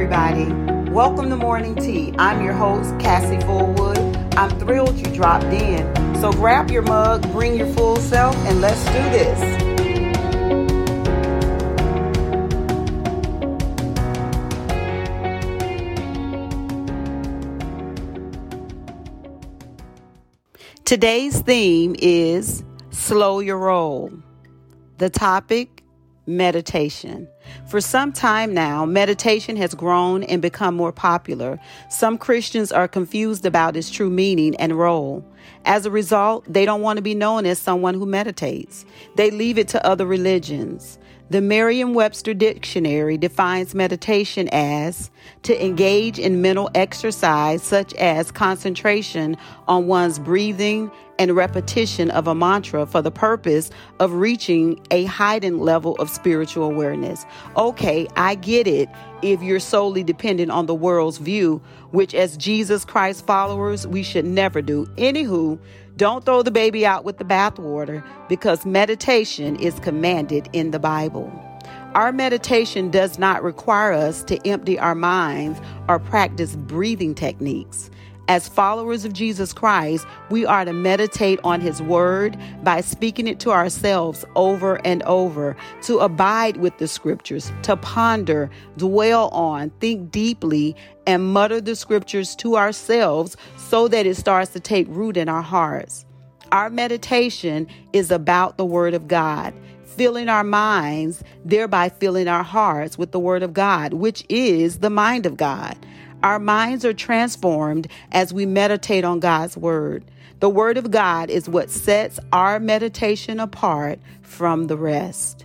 everybody. Welcome to Morning Tea. I'm your host, Cassie Fullwood. I'm thrilled you dropped in. So grab your mug, bring your full self, and let's do this. Today's theme is slow your roll. The topic meditation. For some time now, meditation has grown and become more popular. Some Christians are confused about its true meaning and role. As a result, they don't want to be known as someone who meditates. They leave it to other religions. The Merriam Webster Dictionary defines meditation as to engage in mental exercise such as concentration on one's breathing and repetition of a mantra for the purpose of reaching a heightened level of spiritual awareness. Okay, I get it if you're solely dependent on the world's view, which as Jesus Christ followers, we should never do. Anywho, don't throw the baby out with the bathwater because meditation is commanded in the Bible. Our meditation does not require us to empty our minds or practice breathing techniques. As followers of Jesus Christ, we are to meditate on His Word by speaking it to ourselves over and over, to abide with the Scriptures, to ponder, dwell on, think deeply, and mutter the Scriptures to ourselves so that it starts to take root in our hearts. Our meditation is about the Word of God filling our minds, thereby filling our hearts with the Word of God, which is the mind of God. Our minds are transformed as we meditate on God's Word. The Word of God is what sets our meditation apart from the rest.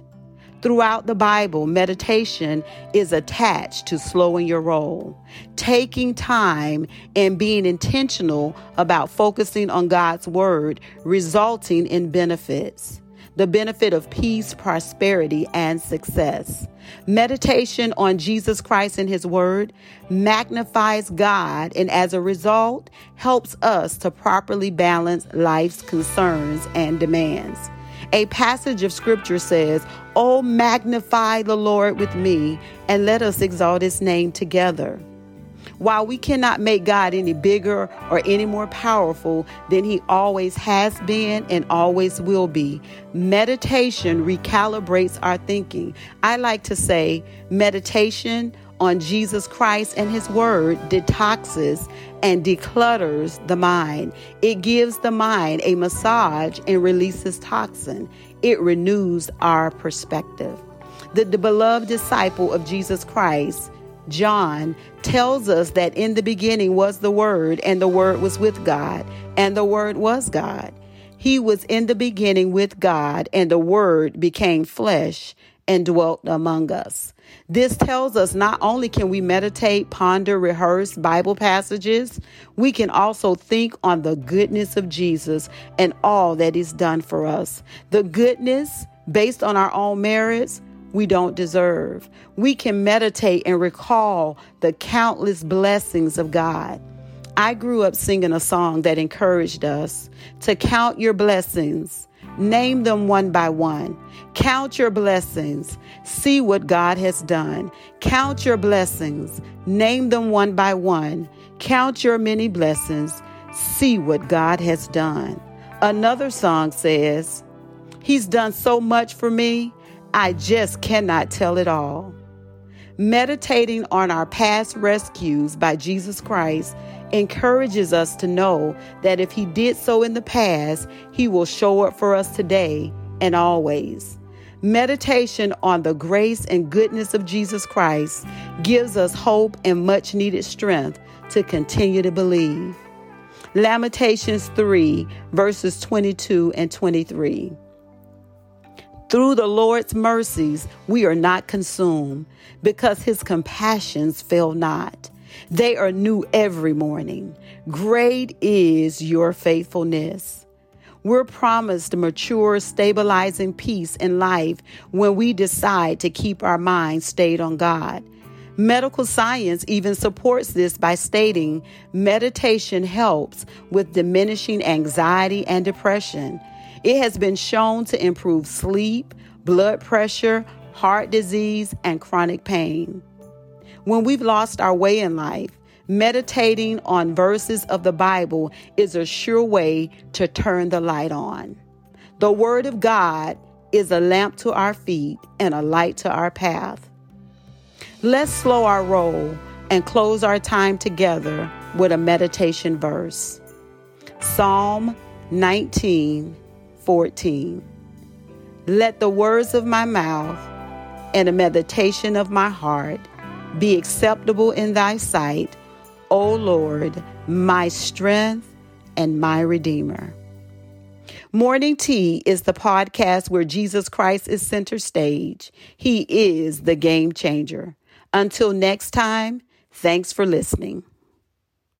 Throughout the Bible, meditation is attached to slowing your roll, taking time and being intentional about focusing on God's Word, resulting in benefits the benefit of peace, prosperity, and success. Meditation on Jesus Christ and His Word magnifies God and as a result helps us to properly balance life's concerns and demands. A passage of scripture says, Oh, magnify the Lord with me and let us exalt His name together. While we cannot make God any bigger or any more powerful than He always has been and always will be, meditation recalibrates our thinking. I like to say meditation on Jesus Christ and His Word detoxes and declutters the mind. It gives the mind a massage and releases toxin. It renews our perspective. The, the beloved disciple of Jesus Christ John tells us that in the beginning was the Word, and the Word was with God, and the Word was God. He was in the beginning with God, and the Word became flesh and dwelt among us. This tells us not only can we meditate, ponder, rehearse Bible passages, we can also think on the goodness of Jesus and all that He's done for us. The goodness based on our own merits we don't deserve. We can meditate and recall the countless blessings of God. I grew up singing a song that encouraged us to count your blessings, name them one by one. Count your blessings, see what God has done. Count your blessings, name them one by one. Count your many blessings, see what God has done. Another song says, He's done so much for me. I just cannot tell it all. Meditating on our past rescues by Jesus Christ encourages us to know that if He did so in the past, He will show up for us today and always. Meditation on the grace and goodness of Jesus Christ gives us hope and much needed strength to continue to believe. Lamentations 3, verses 22 and 23. Through the Lord's mercies, we are not consumed because his compassions fail not. They are new every morning. Great is your faithfulness. We're promised mature, stabilizing peace in life when we decide to keep our minds stayed on God. Medical science even supports this by stating meditation helps with diminishing anxiety and depression it has been shown to improve sleep, blood pressure, heart disease, and chronic pain. When we've lost our way in life, meditating on verses of the Bible is a sure way to turn the light on. The Word of God is a lamp to our feet and a light to our path. Let's slow our roll and close our time together with a meditation verse. Psalm 19 14. Let the words of my mouth and the meditation of my heart be acceptable in thy sight, O Lord, my strength and my redeemer. Morning Tea is the podcast where Jesus Christ is center stage. He is the game changer. Until next time, thanks for listening.